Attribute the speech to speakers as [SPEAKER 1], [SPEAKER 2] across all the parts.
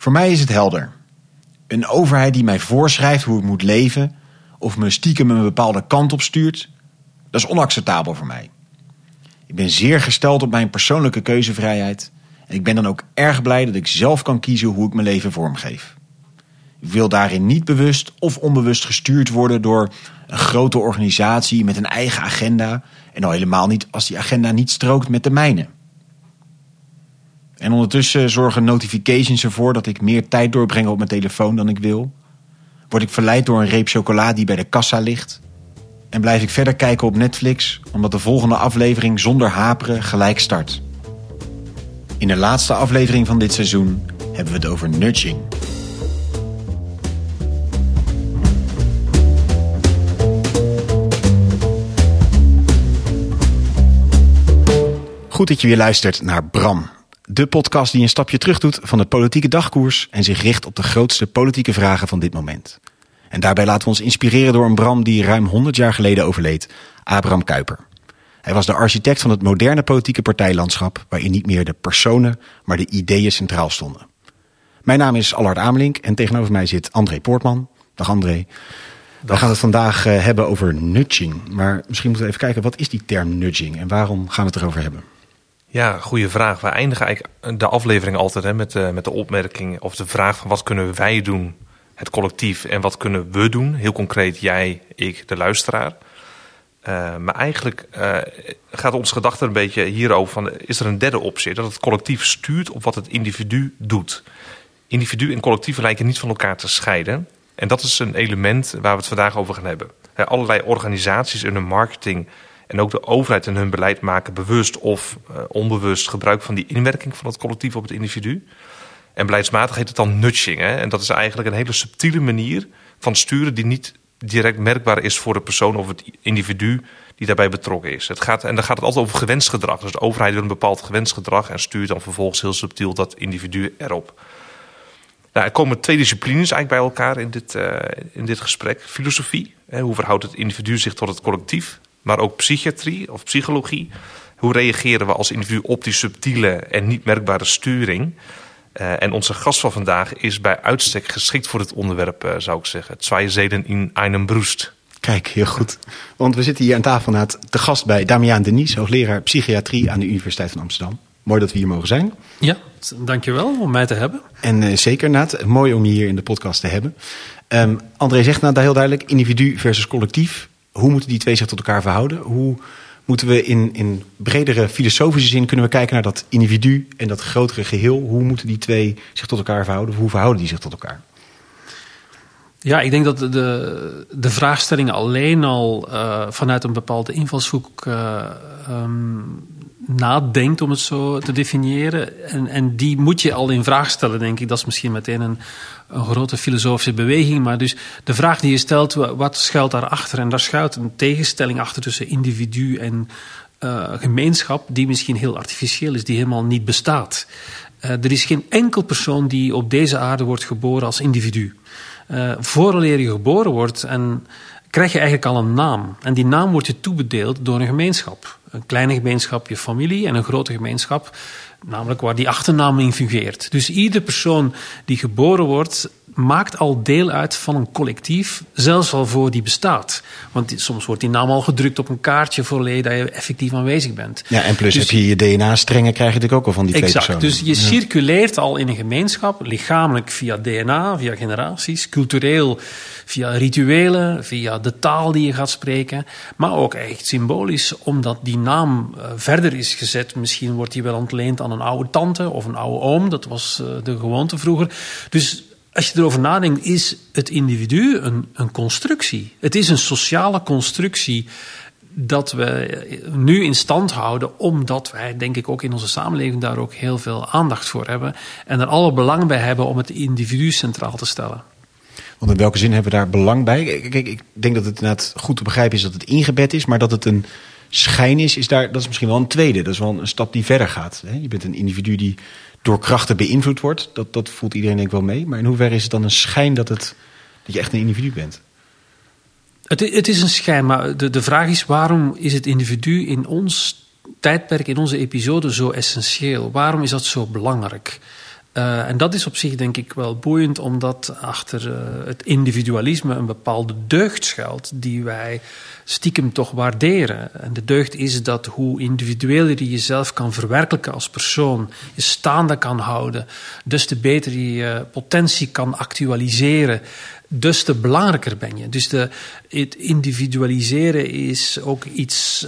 [SPEAKER 1] Voor mij is het helder. Een overheid die mij voorschrijft hoe ik moet leven of me stiekem een bepaalde kant op stuurt, dat is onacceptabel voor mij. Ik ben zeer gesteld op mijn persoonlijke keuzevrijheid en ik ben dan ook erg blij dat ik zelf kan kiezen hoe ik mijn leven vormgeef. Ik wil daarin niet bewust of onbewust gestuurd worden door een grote organisatie met een eigen agenda en al helemaal niet als die agenda niet strookt met de mijne. En ondertussen zorgen notifications ervoor dat ik meer tijd doorbreng op mijn telefoon dan ik wil. Word ik verleid door een reep chocola die bij de kassa ligt. En blijf ik verder kijken op Netflix, omdat de volgende aflevering zonder haperen gelijk start. In de laatste aflevering van dit seizoen hebben we het over nudging. Goed dat je weer luistert naar Bram, de podcast die een stapje terug doet van de politieke dagkoers en zich richt op de grootste politieke vragen van dit moment. En daarbij laten we ons inspireren door een Bram die ruim 100 jaar geleden overleed, Abraham Kuyper. Hij was de architect van het moderne politieke partijlandschap, waarin niet meer de personen, maar de ideeën centraal stonden. Mijn naam is Allard Amelink en tegenover mij zit André Poortman. Dag André. We gaan het vandaag eh, hebben over nudging. Maar misschien moeten we even kijken, wat is die term nudging en waarom gaan we het erover hebben?
[SPEAKER 2] Ja, goede vraag. We eindigen eigenlijk de aflevering altijd hè, met, uh, met de opmerking of de vraag van wat kunnen wij doen, het collectief, en wat kunnen we doen? Heel concreet, jij, ik, de luisteraar. Uh, maar eigenlijk uh, gaat ons gedachte een beetje hierover van, is er een derde optie? Dat het collectief stuurt op wat het individu doet. Individu en collectief lijken niet van elkaar te scheiden. En dat is een element waar we het vandaag over gaan hebben. He, allerlei organisaties in hun marketing en ook de overheid en hun beleid maken bewust of uh, onbewust gebruik van die inwerking van het collectief op het individu. En beleidsmatig heet het dan nudging. Hè? En dat is eigenlijk een hele subtiele manier van sturen die niet direct merkbaar is voor de persoon of het individu die daarbij betrokken is. Het gaat, en dan gaat het altijd over gewenst gedrag. Dus de overheid wil een bepaald gewenst gedrag en stuurt dan vervolgens heel subtiel dat individu erop. Nou, er komen twee disciplines eigenlijk bij elkaar in dit, uh, in dit gesprek. Filosofie, hè, hoe verhoudt het individu zich tot het collectief? Maar ook psychiatrie of psychologie. Hoe reageren we als individu op die subtiele en niet merkbare sturing? Uh, en onze gast van vandaag is bij uitstek geschikt voor het onderwerp, uh, zou ik zeggen. Twee zeden in einem Brust.
[SPEAKER 1] Kijk, heel goed. Want we zitten hier aan tafel na te gast bij Damiaan Denies, hoogleraar psychiatrie aan de Universiteit van Amsterdam. Mooi dat we hier mogen zijn.
[SPEAKER 3] Ja, dankjewel om mij te hebben.
[SPEAKER 1] En uh, zeker, Naat. Mooi om je hier in de podcast te hebben. Um, André zegt nou heel duidelijk, individu versus collectief. Hoe moeten die twee zich tot elkaar verhouden? Hoe moeten we in, in bredere filosofische zin kunnen we kijken naar dat individu en dat grotere geheel? Hoe moeten die twee zich tot elkaar verhouden? Hoe verhouden die zich tot elkaar?
[SPEAKER 3] Ja, ik denk dat de, de vraagstelling alleen al uh, vanuit een bepaalde invalshoek uh, um, nadenkt, om het zo te definiëren. En, en die moet je al in vraag stellen, denk ik. Dat is misschien meteen een, een grote filosofische beweging. Maar dus de vraag die je stelt, wat schuilt daarachter? En daar schuilt een tegenstelling achter tussen individu en uh, gemeenschap, die misschien heel artificieel is, die helemaal niet bestaat. Uh, er is geen enkel persoon die op deze aarde wordt geboren als individu. Uh, vooraleer je geboren wordt en krijg je eigenlijk al een naam. En die naam wordt je toebedeeld door een gemeenschap. Een kleine gemeenschap, je familie, en een grote gemeenschap, namelijk waar die achternaam in fungeert. Dus iedere persoon die geboren wordt, maakt al deel uit van een collectief, zelfs al voor die bestaat. Want soms wordt die naam al gedrukt op een kaartje voor dat je effectief aanwezig bent.
[SPEAKER 1] Ja, en plus dus, heb je je DNA-strengen, krijg je natuurlijk ook al van die
[SPEAKER 3] exact,
[SPEAKER 1] twee
[SPEAKER 3] personen. Dus je ja. circuleert al in een gemeenschap, lichamelijk via DNA, via generaties, cultureel via rituelen, via de taal die je gaat spreken, maar ook echt symbolisch, omdat die naam uh, verder is gezet. Misschien wordt die wel ontleend aan een oude tante of een oude oom, dat was uh, de gewoonte vroeger. Dus als je erover nadenkt, is het individu een, een constructie. Het is een sociale constructie dat we nu in stand houden, omdat wij, denk ik, ook in onze samenleving daar ook heel veel aandacht voor hebben en er alle belang bij hebben om het individu centraal te stellen.
[SPEAKER 1] Want in welke zin hebben we daar belang bij? Kijk, ik denk dat het inderdaad goed te begrijpen is dat het ingebed is, maar dat het een schijn is, is daar, dat is misschien wel een tweede. Dat is wel een stap die verder gaat. Je bent een individu die door krachten beïnvloed wordt. Dat, dat voelt iedereen denk ik wel mee. Maar in hoeverre is het dan een schijn dat, het, dat je echt een individu bent?
[SPEAKER 3] Het, het is een schijn, maar de, de vraag is waarom is het individu in ons tijdperk, in onze episode zo essentieel? Waarom is dat zo belangrijk? Uh, en dat is op zich denk ik wel boeiend, omdat achter uh, het individualisme een bepaalde deugd schuilt die wij stiekem toch waarderen. En de deugd is dat hoe individueler je jezelf kan verwerkelijken als persoon, je staande kan houden, dus te beter je je potentie kan actualiseren, dus te belangrijker ben je. Dus de, het individualiseren is ook iets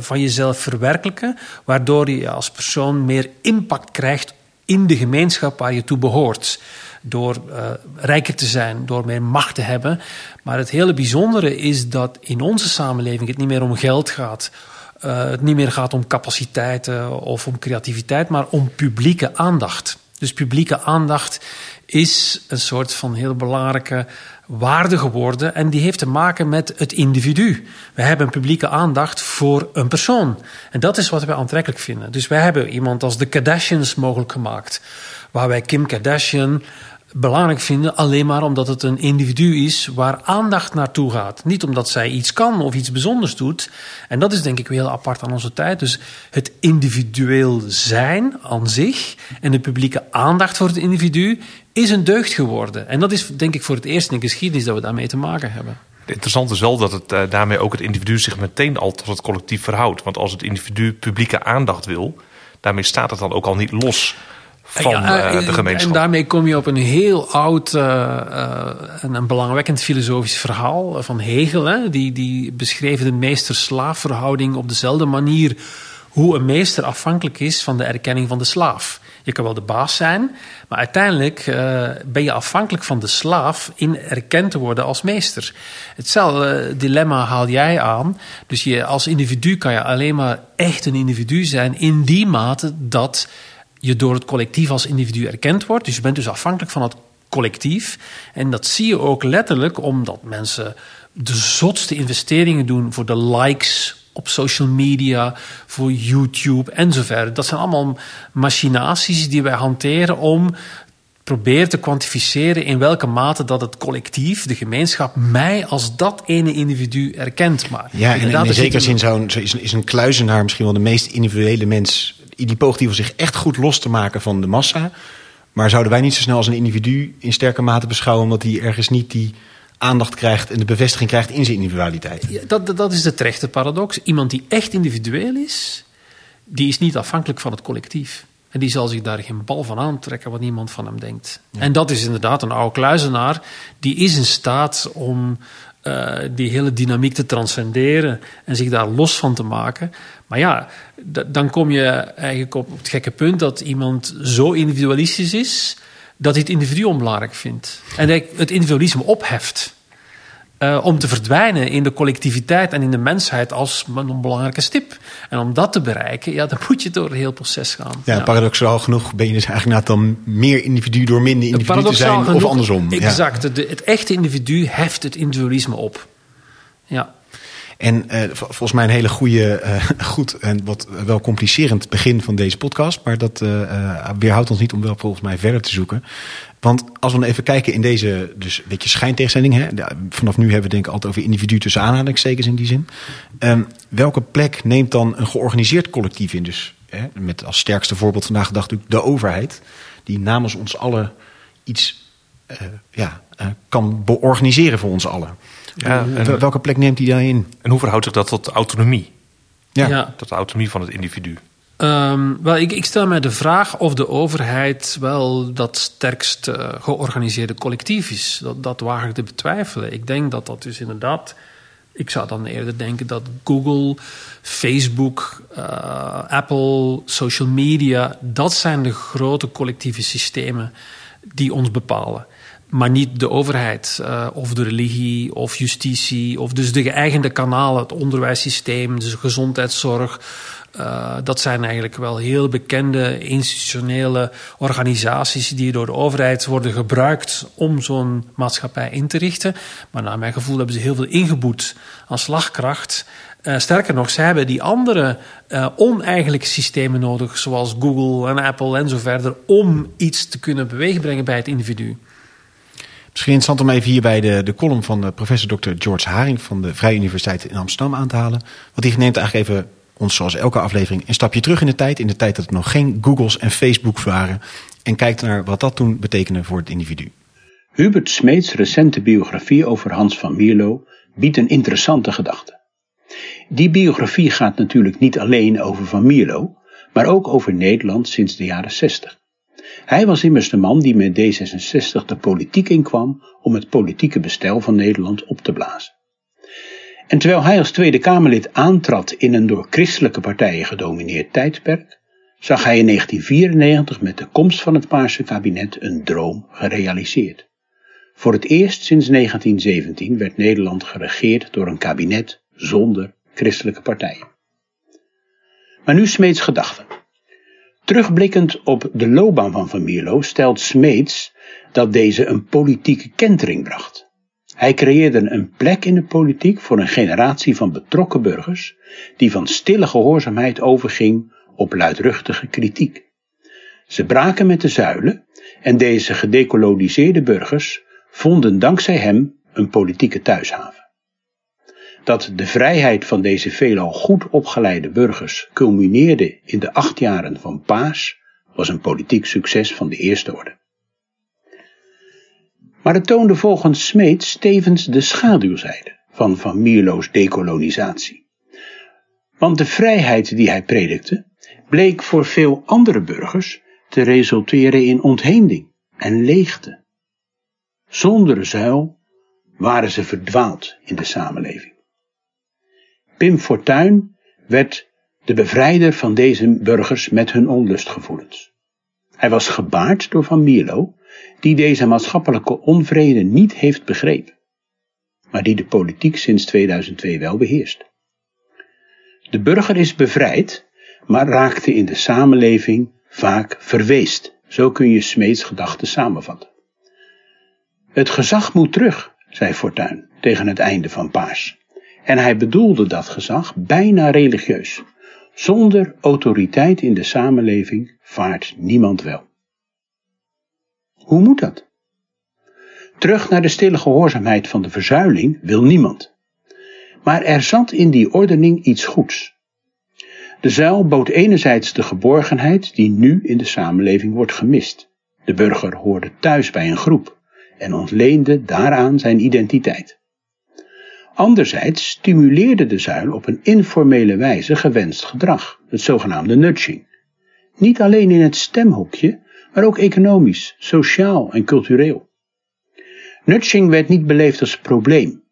[SPEAKER 3] van jezelf verwerkelijken, waardoor je als persoon meer impact krijgt in de gemeenschap waar je toe behoort. Door uh, rijker te zijn, door meer macht te hebben. Maar het hele bijzondere is dat in onze samenleving het niet meer om geld gaat. Uh, het niet meer gaat om capaciteiten of om creativiteit, maar om publieke aandacht. Dus publieke aandacht is een soort van heel belangrijke waarde geworden en die heeft te maken met het individu. We hebben publieke aandacht voor een persoon. En dat is wat wij aantrekkelijk vinden. Dus wij hebben iemand als de Kardashians mogelijk gemaakt, waar wij Kim Kardashian belangrijk vinden alleen maar omdat het een individu is waar aandacht naartoe gaat. Niet omdat zij iets kan of iets bijzonders doet. En dat is denk ik heel apart aan onze tijd. Dus het individueel zijn aan zich en de publieke aandacht voor het individu is een deugd geworden. En dat is denk ik voor het eerst in de geschiedenis dat we daarmee te maken hebben.
[SPEAKER 2] Interessant is wel dat het uh, daarmee ook het individu zich meteen al tot het collectief verhoudt. Want als het individu publieke aandacht wil, daarmee staat het dan ook al niet los van ja, uh, de gemeenschap.
[SPEAKER 3] En daarmee kom je op een heel oud uh, en een belangwekkend filosofisch verhaal van Hegel. Hè? Die, die beschreef de meester-slaafverhouding op dezelfde manier hoe een meester afhankelijk is van de erkenning van de slaaf. Je kan wel de baas zijn, maar uiteindelijk uh, ben je afhankelijk van de slaaf in erkend te worden als meester. Hetzelfde uh, dilemma haal jij aan. Dus je, als individu kan je alleen maar echt een individu zijn in die mate dat je door het collectief als individu erkend wordt. Dus je bent dus afhankelijk van het collectief. En dat zie je ook letterlijk omdat mensen de zotste investeringen doen voor de likes op social media, voor YouTube en zo verder. Dat zijn allemaal machinaties die wij hanteren om proberen te kwantificeren in welke mate dat het collectief, de gemeenschap, mij als dat ene individu erkent. Maar
[SPEAKER 1] ja, in, in zekere zin zou, is, is een kluizenaar misschien wel de meest individuele mens. Die poogt die van zich echt goed los te maken van de massa. Maar zouden wij niet zo snel als een individu in sterke mate beschouwen, omdat hij ergens niet die aandacht krijgt en de bevestiging krijgt in zijn individualiteit.
[SPEAKER 3] Ja, dat, dat is de terechte paradox. Iemand die echt individueel is, die is niet afhankelijk van het collectief. En die zal zich daar geen bal van aantrekken wat niemand van hem denkt. En dat is inderdaad een oude kluizenaar. Die is in staat om uh, die hele dynamiek te transcenderen en zich daar los van te maken. Maar ja, dan kom je eigenlijk op het gekke punt dat iemand zo individualistisch is dat hij het individu onbelangrijk vindt. En het individualisme opheft. Uh, om te verdwijnen in de collectiviteit en in de mensheid als een onbelangrijke stip. En om dat te bereiken, ja, dan moet je door een heel proces gaan.
[SPEAKER 1] Ja, ja. paradoxaal genoeg ben je dus eigenlijk dan meer individu door minder individu te zijn genoeg, of andersom.
[SPEAKER 3] Exact. Ja. het echte individu heft het individualisme op. Ja.
[SPEAKER 1] En uh, volgens mij een hele goede, uh, goed en wat wel complicerend begin van deze podcast. Maar dat uh, weerhoudt ons niet om wel volgens mij verder te zoeken. Want als we even kijken in deze, dus een beetje schijntegenstelling. Hè? Vanaf nu hebben we denk ik altijd over individu tussen aanhalingstekens in die zin. Um, welke plek neemt dan een georganiseerd collectief in? Dus hè, met als sterkste voorbeeld vandaag gedacht de overheid. Die namens ons allen iets ja, kan beorganiseren voor ons allen. Ja, en welke plek neemt hij daarin?
[SPEAKER 2] En hoe verhoudt zich dat tot autonomie? Ja. ja. Tot de autonomie van het individu?
[SPEAKER 3] Um, wel, ik, ik, stel mij de vraag of de overheid wel dat sterkst uh, georganiseerde collectief is. Dat, dat waag ik te betwijfelen. Ik denk dat dat dus inderdaad. Ik zou dan eerder denken dat Google, Facebook, uh, Apple, social media, dat zijn de grote collectieve systemen die ons bepalen maar niet de overheid uh, of de religie of justitie of dus de geëigende kanalen, het onderwijssysteem, dus gezondheidszorg. Uh, dat zijn eigenlijk wel heel bekende institutionele organisaties die door de overheid worden gebruikt om zo'n maatschappij in te richten. Maar naar mijn gevoel hebben ze heel veel ingeboet aan slagkracht. Uh, sterker nog, ze hebben die andere uh, oneigenlijke systemen nodig, zoals Google en Apple en zo verder, om iets te kunnen beweegbrengen bij het individu.
[SPEAKER 1] Misschien interessant om even hier bij de, de column van de professor Dr. George Haring van de Vrije Universiteit in Amsterdam aan te halen. Want die neemt eigenlijk even ons zoals elke aflevering een stapje terug in de tijd. In de tijd dat er nog geen Googles en Facebook waren. En kijkt naar wat dat toen betekende voor het individu.
[SPEAKER 4] Hubert Smeets recente biografie over Hans van Mierlo biedt een interessante gedachte. Die biografie gaat natuurlijk niet alleen over Van Mierlo, maar ook over Nederland sinds de jaren 60. Hij was immers de man die met D66 de politiek inkwam om het politieke bestel van Nederland op te blazen. En terwijl hij als Tweede Kamerlid aantrad in een door christelijke partijen gedomineerd tijdperk, zag hij in 1994 met de komst van het Paarse kabinet een droom gerealiseerd. Voor het eerst sinds 1917 werd Nederland geregeerd door een kabinet zonder christelijke partijen. Maar nu Smeets gedachten. Terugblikkend op de loopbaan van Van Mierlo stelt Smeets dat deze een politieke kentering bracht. Hij creëerde een plek in de politiek voor een generatie van betrokken burgers die van stille gehoorzaamheid overging op luidruchtige kritiek. Ze braken met de zuilen en deze gedecoloniseerde burgers vonden dankzij hem een politieke thuishaven. Dat de vrijheid van deze veelal goed opgeleide burgers culmineerde in de acht jaren van Paas, was een politiek succes van de eerste orde. Maar het toonde volgens Smeet tevens de schaduwzijde van Van Mierlo's dekolonisatie. Want de vrijheid die hij predikte, bleek voor veel andere burgers te resulteren in ontheemding en leegte. Zonder zuil waren ze verdwaald in de samenleving. Pim Fortuyn werd de bevrijder van deze burgers met hun onlustgevoelens. Hij was gebaard door Van Mierlo, die deze maatschappelijke onvrede niet heeft begrepen, maar die de politiek sinds 2002 wel beheerst. De burger is bevrijd, maar raakte in de samenleving vaak verweest. Zo kun je Smeets gedachten samenvatten. Het gezag moet terug, zei Fortuyn tegen het einde van Paars. En hij bedoelde dat gezag bijna religieus. Zonder autoriteit in de samenleving vaart niemand wel. Hoe moet dat? Terug naar de stille gehoorzaamheid van de verzuiling wil niemand. Maar er zat in die ordening iets goeds. De zuil bood enerzijds de geborgenheid die nu in de samenleving wordt gemist. De burger hoorde thuis bij een groep en ontleende daaraan zijn identiteit. Anderzijds stimuleerde de zuil op een informele wijze gewenst gedrag, het zogenaamde nudging. Niet alleen in het stemhokje, maar ook economisch, sociaal en cultureel. Nudging werd niet beleefd als probleem,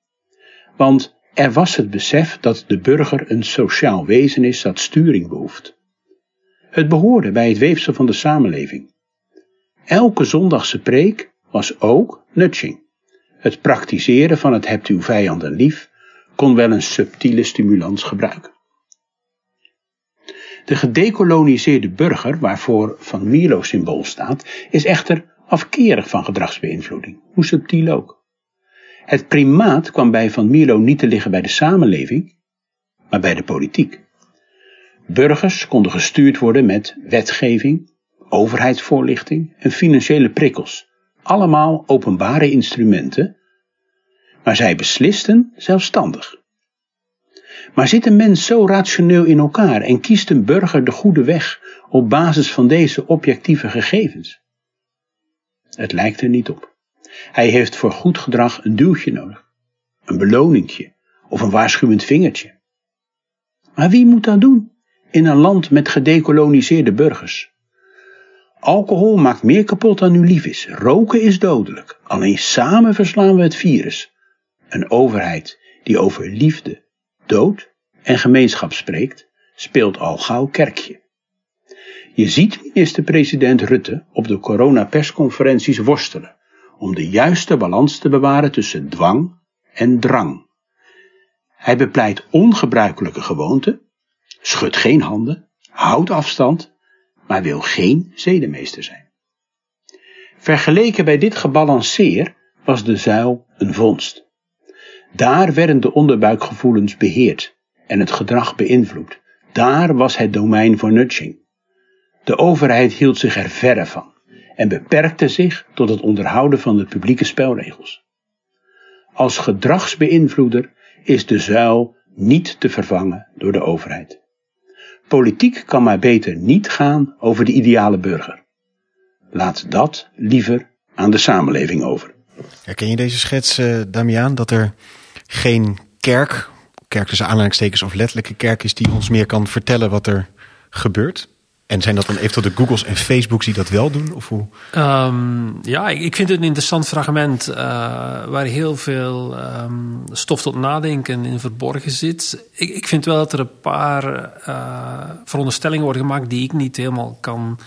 [SPEAKER 4] want er was het besef dat de burger een sociaal wezen is dat sturing behoeft. Het behoorde bij het weefsel van de samenleving. Elke zondagse preek was ook nudging. Het praktiseren van het hebt uw vijanden lief kon wel een subtiele stimulans gebruiken. De gedecoloniseerde burger, waarvoor Van Mierlo symbool staat, is echter afkerig van gedragsbeïnvloeding, hoe subtiel ook. Het primaat kwam bij Van Mierlo niet te liggen bij de samenleving, maar bij de politiek. Burgers konden gestuurd worden met wetgeving, overheidsvoorlichting en financiële prikkels, allemaal openbare instrumenten, maar zij beslisten zelfstandig. Maar zit een mens zo rationeel in elkaar en kiest een burger de goede weg op basis van deze objectieve gegevens? Het lijkt er niet op. Hij heeft voor goed gedrag een duwtje nodig, een beloningje of een waarschuwend vingertje. Maar wie moet dat doen in een land met gedecoloniseerde burgers? Alcohol maakt meer kapot dan u lief is. Roken is dodelijk. Alleen samen verslaan we het virus. Een overheid die over liefde, dood en gemeenschap spreekt, speelt al gauw kerkje. Je ziet minister-president Rutte op de coronapersconferenties worstelen om de juiste balans te bewaren tussen dwang en drang. Hij bepleit ongebruikelijke gewoonten, schudt geen handen, houdt afstand maar wil geen zedemeester zijn. Vergeleken bij dit gebalanceer was de zuil een vondst. Daar werden de onderbuikgevoelens beheerd en het gedrag beïnvloed. Daar was het domein voor nudging. De overheid hield zich er verre van en beperkte zich tot het onderhouden van de publieke spelregels. Als gedragsbeïnvloeder is de zuil niet te vervangen door de overheid. Politiek kan maar beter niet gaan over de ideale burger. Laat dat liever aan de samenleving over.
[SPEAKER 1] Herken je deze schets, uh, Damiaan, dat er geen kerk, kerk tussen aanhalingstekens of letterlijke kerk is, die ons meer kan vertellen wat er gebeurt? En zijn dat dan eventueel de Googles en Facebooks die dat wel doen? Of hoe?
[SPEAKER 3] Um, ja, ik vind het een interessant fragment uh, waar heel veel um, stof tot nadenken in verborgen zit. Ik, ik, vind wel dat er een paar uh, veronderstellingen worden gemaakt die ik niet helemaal kan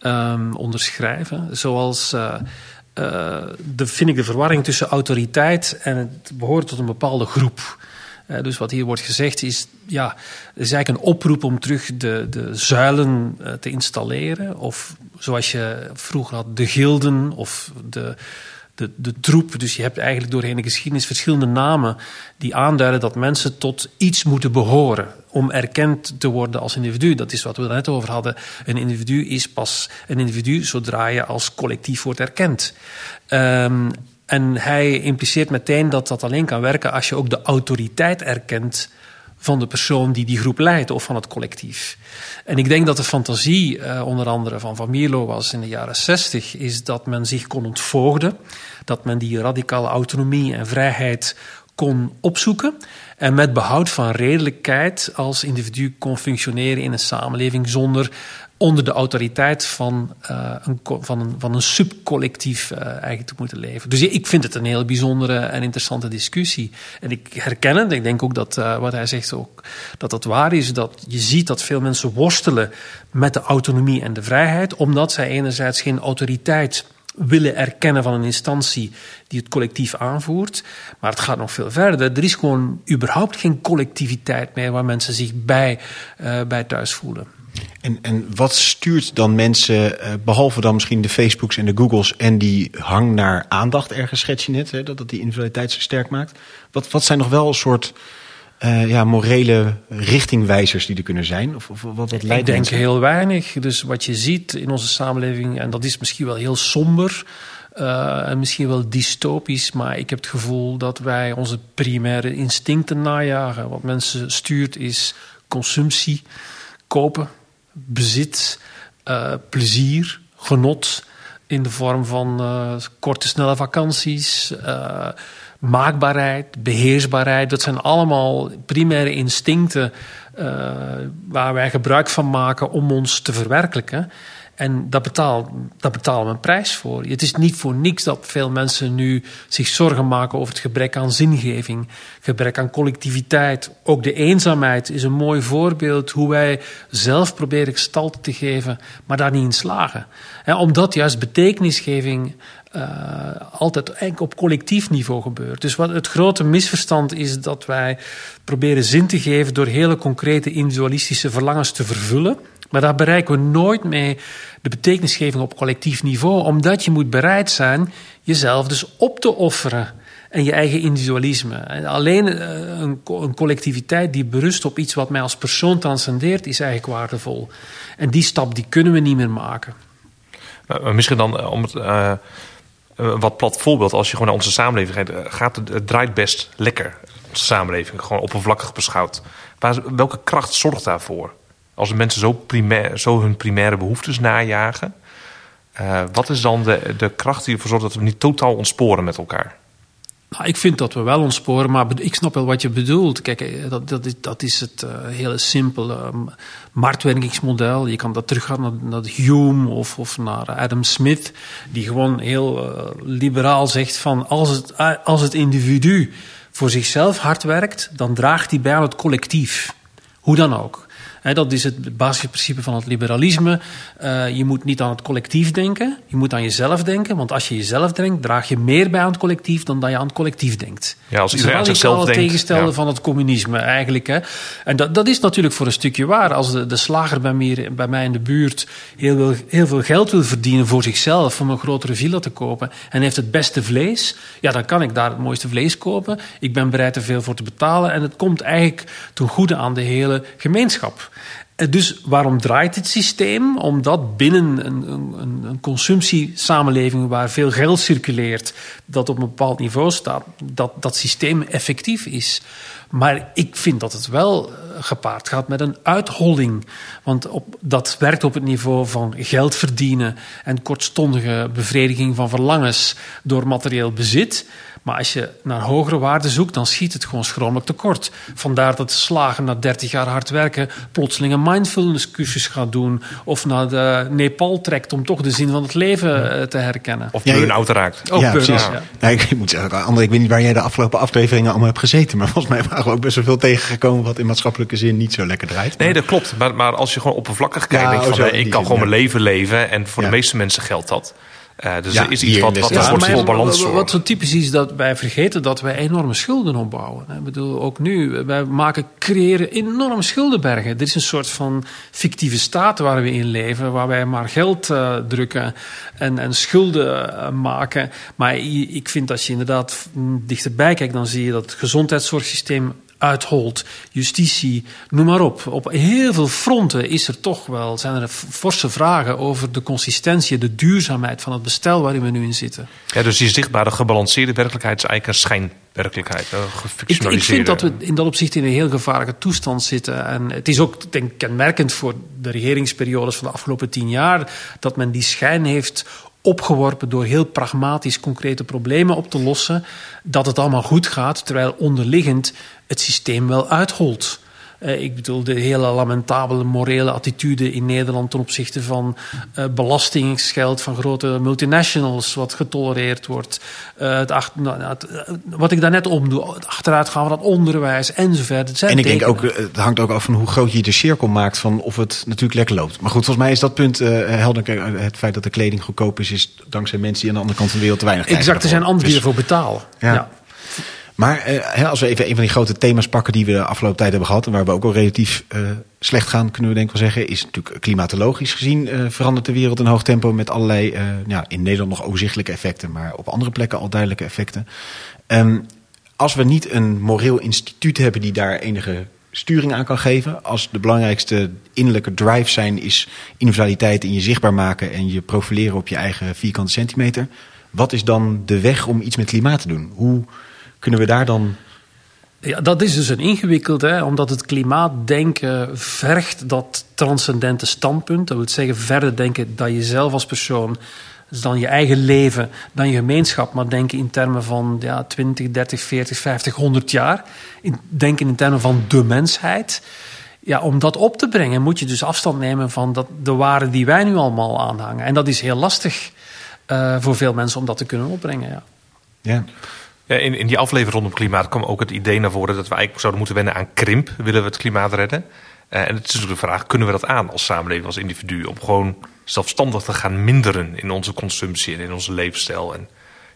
[SPEAKER 3] um, onderschrijven. Zoals uh, de, vind ik de verwarring tussen autoriteit en het behoren tot een bepaalde groep. Uh, dus wat hier wordt gezegd is, ja, is eigenlijk een oproep om terug de, de zuilen uh, te installeren. Of zoals je vroeger had, de gilden of de, de, de troep. Dus je hebt eigenlijk doorheen de geschiedenis verschillende namen die aanduiden dat mensen tot iets moeten behoren om erkend te worden als individu. Dat is wat we net over hadden. Een individu is pas een individu zodra je als collectief wordt erkend. Um, en hij impliceert meteen dat dat alleen kan werken als je ook de autoriteit erkent van de persoon die die groep leidt of van het collectief. En ik denk dat de fantasie, uh, onder andere van Van Mierlo was in de jaren zestig, is dat men zich kon ontvoogden, dat men die radicale autonomie en vrijheid kon opzoeken en met behoud van redelijkheid als individu kon functioneren in een samenleving zonder onder de autoriteit van, uh, een, van, een, van een subcollectief uh, eigenlijk te moeten leven. Dus ik vind het een heel bijzondere en interessante discussie. En ik herken het, ik denk ook dat uh, wat hij zegt ook, dat dat waar is. Dat je ziet dat veel mensen worstelen met de autonomie en de vrijheid, omdat zij enerzijds geen autoriteit willen erkennen van een instantie die het collectief aanvoert. Maar het gaat nog veel verder. Er is gewoon überhaupt geen collectiviteit meer waar mensen zich bij, bij thuis voelen.
[SPEAKER 1] En, en wat stuurt dan mensen, uh, behalve dan misschien de Facebooks en de Googles en die hang naar aandacht, ergens schets je net, hè, dat dat die individualiteit zo sterk maakt. Wat, wat zijn nog wel een soort uh, ja, morele richtingwijzers die er kunnen zijn? Of, of wat, wat leidt
[SPEAKER 3] Ik denk heel weinig. Dus wat je ziet in onze samenleving, en dat is misschien wel heel somber. Uh, en misschien wel dystopisch, maar ik heb het gevoel dat wij onze primaire instincten najagen. Wat mensen stuurt is consumptie, kopen, bezit, uh, plezier, genot in de vorm van uh, korte, snelle vakanties, maakbaarheid, beheersbaarheid. Dat zijn allemaal primaire instincten waar wij gebruik van maken om ons te verwerkelijken. En dat, betaal, dat betalen we een prijs voor. Het is niet voor niks dat veel mensen nu zich zorgen maken over het gebrek aan zingeving, gebrek aan collectiviteit. Ook de eenzaamheid is een mooi voorbeeld hoe wij zelf proberen gestalte te geven, maar daar niet in slagen. En omdat juist betekenisgeving uh, altijd eigenlijk op collectief niveau gebeurt. Dus wat het grote misverstand is dat wij proberen zin te geven door hele concrete individualistische verlangens te vervullen. Maar daar bereiken we nooit mee de betekenisgeving op collectief niveau, omdat je moet bereid zijn jezelf dus op te offeren en je eigen individualisme. En alleen een, een, collectiviteit die berust op iets wat mij als persoon transcendeert, is eigenlijk waardevol. En die stap die kunnen we niet meer maken.
[SPEAKER 2] Nou, misschien dan om het. Wat plat voorbeeld, als je gewoon naar onze samenleving gaat, het, het draait best lekker. Onze samenleving, gewoon oppervlakkig beschouwd. Maar welke kracht zorgt daarvoor? als mensen zo, primair, zo hun primaire behoeftes najagen, uh, wat is dan de, de kracht die ervoor zorgt dat we niet totaal ontsporen met elkaar?
[SPEAKER 3] Nou, ik vind dat we wel ontsporen, maar ik snap wel wat je bedoelt. Kijk, eh, dat, dat, is, dat is het uh, hele simpele um, marktwerkingsmodel. Je kan dat teruggaan naar, naar Hume of, of naar Adam Smith, die gewoon heel uh, liberaal zegt van als het, als het individu voor zichzelf hard werkt, dan draagt hij bij aan het collectief. Hoe dan ook dat is het basisprincipe van het liberalisme. Uh, je moet niet aan het collectief denken, je moet aan jezelf denken. Want als je jezelf denkt, draag je meer bij aan het collectief dan dat je aan het collectief denkt.
[SPEAKER 2] Ja, als iedereen aan zichzelf denkt.
[SPEAKER 3] het tegenstelde ja. van het communisme eigenlijk. Hè. En dat, dat is natuurlijk voor een stukje waar. Als de, de slager bij mij, bij mij in de buurt heel veel, heel veel geld wil verdienen voor zichzelf, om een grotere villa te kopen, en heeft het beste vlees, ja, dan kan ik daar het mooiste vlees kopen. Ik ben bereid er veel voor te betalen. En het komt eigenlijk ten goede aan de hele gemeenschap. Dus waarom draait het systeem? Omdat binnen een, een, een, consumptiesamenleving waar veel geld circuleert, dat op een bepaald niveau staat, dat dat systeem effectief is. Maar ik vind dat het wel eh, gepaard gaat met een uitholling. Want op, dat werkt op het niveau van geld verdienen en kortstondige bevrediging van verlangens door materieel bezit. Maar als je naar hogere waarden zoekt, dan schiet het gewoon schromelijk tekort. Vandaar dat de slager na 30 jaar hard werken plotseling een mindfulness cursus gaat doen. Of naar de Nepal trekt om toch de zin van het leven eh, te herkennen.
[SPEAKER 2] Of
[SPEAKER 1] je-
[SPEAKER 2] burn-out raakt.
[SPEAKER 1] Ja,
[SPEAKER 3] burn-out,
[SPEAKER 1] precies.
[SPEAKER 3] ja.
[SPEAKER 1] Ja, ik moet zeggen, André, ik weet niet waar jij de afgelopen afleveringen allemaal hebt gezeten. Maar volgens mij waren we ook best wel veel tegengekomen wat in maatschappelijke zin niet zo lekker draait.
[SPEAKER 2] Nee, dat klopt. Maar, maar als je gewoon oppervlakkig kijkt,
[SPEAKER 1] Ja,
[SPEAKER 2] denk je
[SPEAKER 1] oh,
[SPEAKER 2] van,
[SPEAKER 1] zo,
[SPEAKER 2] eh,
[SPEAKER 1] in
[SPEAKER 2] ik kan
[SPEAKER 1] zin,
[SPEAKER 2] gewoon
[SPEAKER 1] ja.
[SPEAKER 2] mijn leven leven. En voor
[SPEAKER 1] Ja.
[SPEAKER 2] de meeste mensen geldt dat. Eh, dus
[SPEAKER 1] Ja,
[SPEAKER 2] er is iets wat, wat
[SPEAKER 1] Ja,
[SPEAKER 2] soort
[SPEAKER 3] maar
[SPEAKER 2] voor balans zorgt.
[SPEAKER 3] wat zo typisch is dat wij vergeten dat wij enorme schulden opbouwen. Ik bedoel, ook nu, wij maken, creëren enorme schuldenbergen. Er is een soort van fictieve staat waar we in leven, waar wij maar geld eh, drukken en, en schulden eh, maken. Maar ik vind dat je inderdaad mm, dichterbij kijkt, dan zie je dat het gezondheidszorgsysteem uitholt, justitie, noem maar op. Op heel veel fronten is er toch wel, zijn er forse vragen over de consistentie, de duurzaamheid van het bestel waarin we nu in zitten.
[SPEAKER 2] Ja, dus die zichtbare gebalanceerde werkelijkheid is eigenlijk een schijnwerkelijkheid.
[SPEAKER 3] Ik, ik vind dat we in dat opzicht in een heel gevaarlijke toestand zitten. En het is ook denk kenmerkend voor de regeringsperiodes van de afgelopen tien jaar dat men die schijn heeft opgeworpen door heel pragmatisch concrete problemen op te lossen, dat het allemaal goed gaat, terwijl onderliggend het systeem wel uitholt. Eh, ik bedoel, de hele lamentabele morele attitude in Nederland ten opzichte van eh, belastingsgeld van grote multinationals, wat getolereerd wordt. Eh, het nou, nou, het, wat ik daarnet omdoe, het achteruitgaan van het onderwijs enzovoort.
[SPEAKER 1] En ik denk ook, het hangt ook af van hoe groot je de cirkel maakt van of het natuurlijk lekker loopt. Maar goed, volgens mij is dat punt helder. Het feit dat de kleding goedkoop is, is dankzij mensen die aan de andere kant van de wereld te weinig krijgen.
[SPEAKER 3] Exact, er zijn anderen die
[SPEAKER 1] Dus-
[SPEAKER 3] ervoor betalen.
[SPEAKER 1] Ja.
[SPEAKER 3] Ja.
[SPEAKER 1] Maar eh, als we even een van die grote thema's pakken die we de afgelopen tijd hebben gehad... en waar we ook al relatief eh, slecht gaan, kunnen we denk ik wel zeggen... is natuurlijk klimatologisch gezien eh, verandert de wereld in hoog tempo... met allerlei, ja, in Nederland nog overzichtelijke effecten... maar op andere plekken al duidelijke effecten. Ehm, als we niet een moreel instituut hebben die daar enige sturing aan kan geven... als de belangrijkste innerlijke drive zijn is individualiteit... in je zichtbaar maken en je profileren op je eigen vierkante centimeter... wat is dan de weg om iets met klimaat te doen? Hoe kunnen we daar dan
[SPEAKER 3] Ja, dat is dus een ingewikkeld, hè, omdat het klimaatdenken vergt dat transcendente standpunt. Dat wil zeggen, verder denken dat je zelf als persoon, dus dan je eigen leven, dan je gemeenschap, maar denken in termen van ja, 20, 30, 40, 50, 100 jaar. In, denken in termen van de mensheid. Ja, om dat op te brengen moet je dus afstand nemen van dat, de waarden die wij nu allemaal aanhangen. En dat is heel lastig eh, voor veel mensen om dat te kunnen opbrengen. Ja.
[SPEAKER 1] Ja.
[SPEAKER 2] Ja, in, in die aflevering rondom klimaat kwam ook het idee naar voren dat we eigenlijk zouden moeten wennen aan krimp, willen we het klimaat redden. Eh, en het is natuurlijk de vraag, kunnen we dat aan als samenleving, als individu, om gewoon zelfstandig te gaan minderen in onze consumptie en in onze levensstijl. En,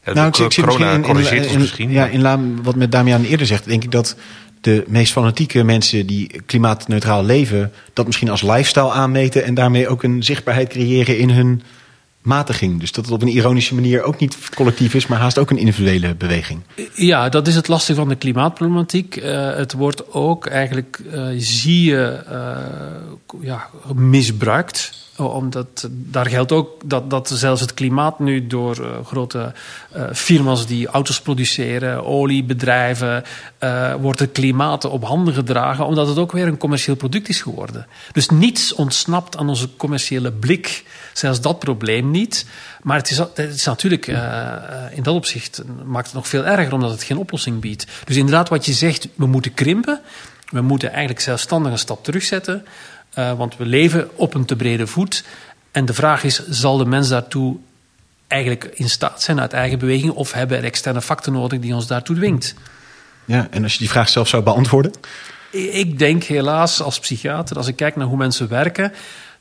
[SPEAKER 2] ja,
[SPEAKER 1] Nou, ik zie, ik zie
[SPEAKER 2] corona
[SPEAKER 1] misschien in,
[SPEAKER 2] misschien.
[SPEAKER 1] ja,
[SPEAKER 2] maar-
[SPEAKER 1] in wat met Damian eerder zegt, denk ik dat de meest fanatieke mensen die klimaatneutraal leven, dat misschien als lifestyle aanmeten en daarmee ook een zichtbaarheid creëren in hun matiging. Dus dat het op een ironische manier ook niet collectief is, maar haast ook een individuele beweging.
[SPEAKER 3] Ja, dat is het lastige van de klimaatproblematiek. Eh, het wordt ook eigenlijk, eh, zie je, eh, ja, misbruikt. Omdat daar geldt ook dat, dat zelfs het klimaat nu door grote firma's die auto's produceren, oliebedrijven, wordt het klimaat op handen gedragen, omdat het ook weer een commercieel product is geworden. Dus niets ontsnapt aan onze commerciële blik, zelfs dat probleem niet. Maar het is, het is natuurlijk eh, eh, in dat opzicht maakt het nog veel erger, omdat het geen oplossing biedt. Dus inderdaad, wat je zegt, we moeten krimpen. We moeten eigenlijk zelfstandig een stap terugzetten. eh, want we leven op een te brede voet. En de vraag is, zal de mens daartoe eigenlijk in staat zijn uit eigen beweging... of hebben er externe factoren nodig die ons daartoe dwingt?
[SPEAKER 1] Ja, en als je die vraag zelf zou beantwoorden?
[SPEAKER 3] Ik denk helaas als psychiater, als ik kijk naar hoe mensen werken,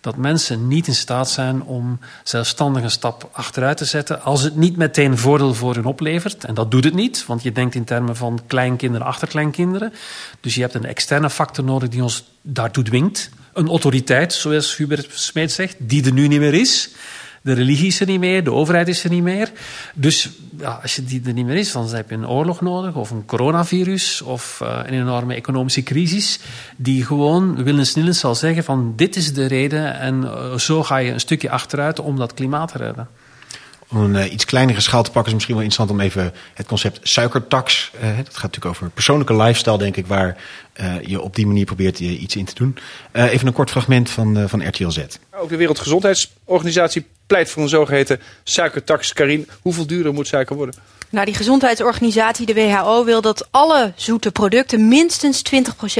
[SPEAKER 3] dat mensen niet in staat zijn om zelfstandig een stap achteruit te zetten als het niet meteen voordeel voor hun oplevert. En dat doet het niet, want je denkt in termen van kleinkinderen, achterkleinkinderen. Dus je hebt een externe factor nodig die ons daartoe dwingt. Een autoriteit, zoals Hubert Smeet zegt, die er nu niet meer is. De religie is er niet meer, de overheid is er niet meer. Dus ja, als je die er niet meer is, dan heb je een oorlog nodig, of een coronavirus, of uh, een enorme economische crisis, die gewoon willens nillens zal zeggen van dit is de reden en uh, zo ga je een stukje achteruit om dat klimaat te redden.
[SPEAKER 1] Een uh, iets kleinere schaal te pakken is misschien wel interessant om even het concept suikertax. Uh, dat gaat natuurlijk over persoonlijke lifestyle, denk ik, waar uh, je op die manier probeert je iets in te doen. even een kort fragment van, van RTL Z.
[SPEAKER 5] Ook de Wereldgezondheidsorganisatie pleit voor een zogeheten suikertax. Karin, hoeveel duurder moet suiker worden?
[SPEAKER 6] Nou, die gezondheidsorganisatie, de WHO, wil dat alle zoete producten minstens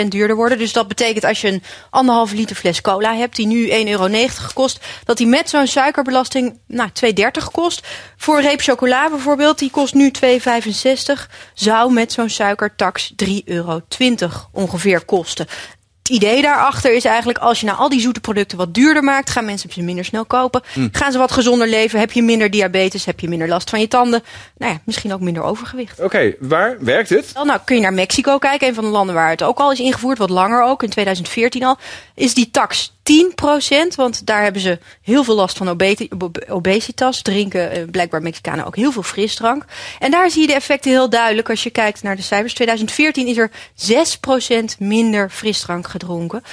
[SPEAKER 6] 20% duurder worden. Dus dat betekent als je een anderhalve liter fles cola hebt, die nu 1,90 euro kost, dat die met zo'n suikerbelasting nou, 2,30 kost. Voor een reep chocola bijvoorbeeld, die kost nu 2,65, zou met zo'n suikertax 3,20 euro ongeveer kosten idee daarachter is eigenlijk als je nou al die zoete producten wat duurder maakt, gaan mensen ze minder snel kopen. Hm. Gaan ze wat gezonder leven, heb je minder diabetes, heb je minder last van je tanden. Nou ja, misschien ook minder overgewicht.
[SPEAKER 5] Oké, waar werkt het?
[SPEAKER 6] nou, kun je naar Mexico kijken, een van de landen waar het ook al is ingevoerd, wat langer ook, in 2014 al. Is die tax 10%, want daar hebben ze heel veel last van obesitas. Drinken eh, blijkbaar Mexicanen ook heel veel frisdrank. En daar zie je de effecten heel duidelijk als je kijkt naar de cijfers. 2014 is er 6% minder frisdrank gedronken.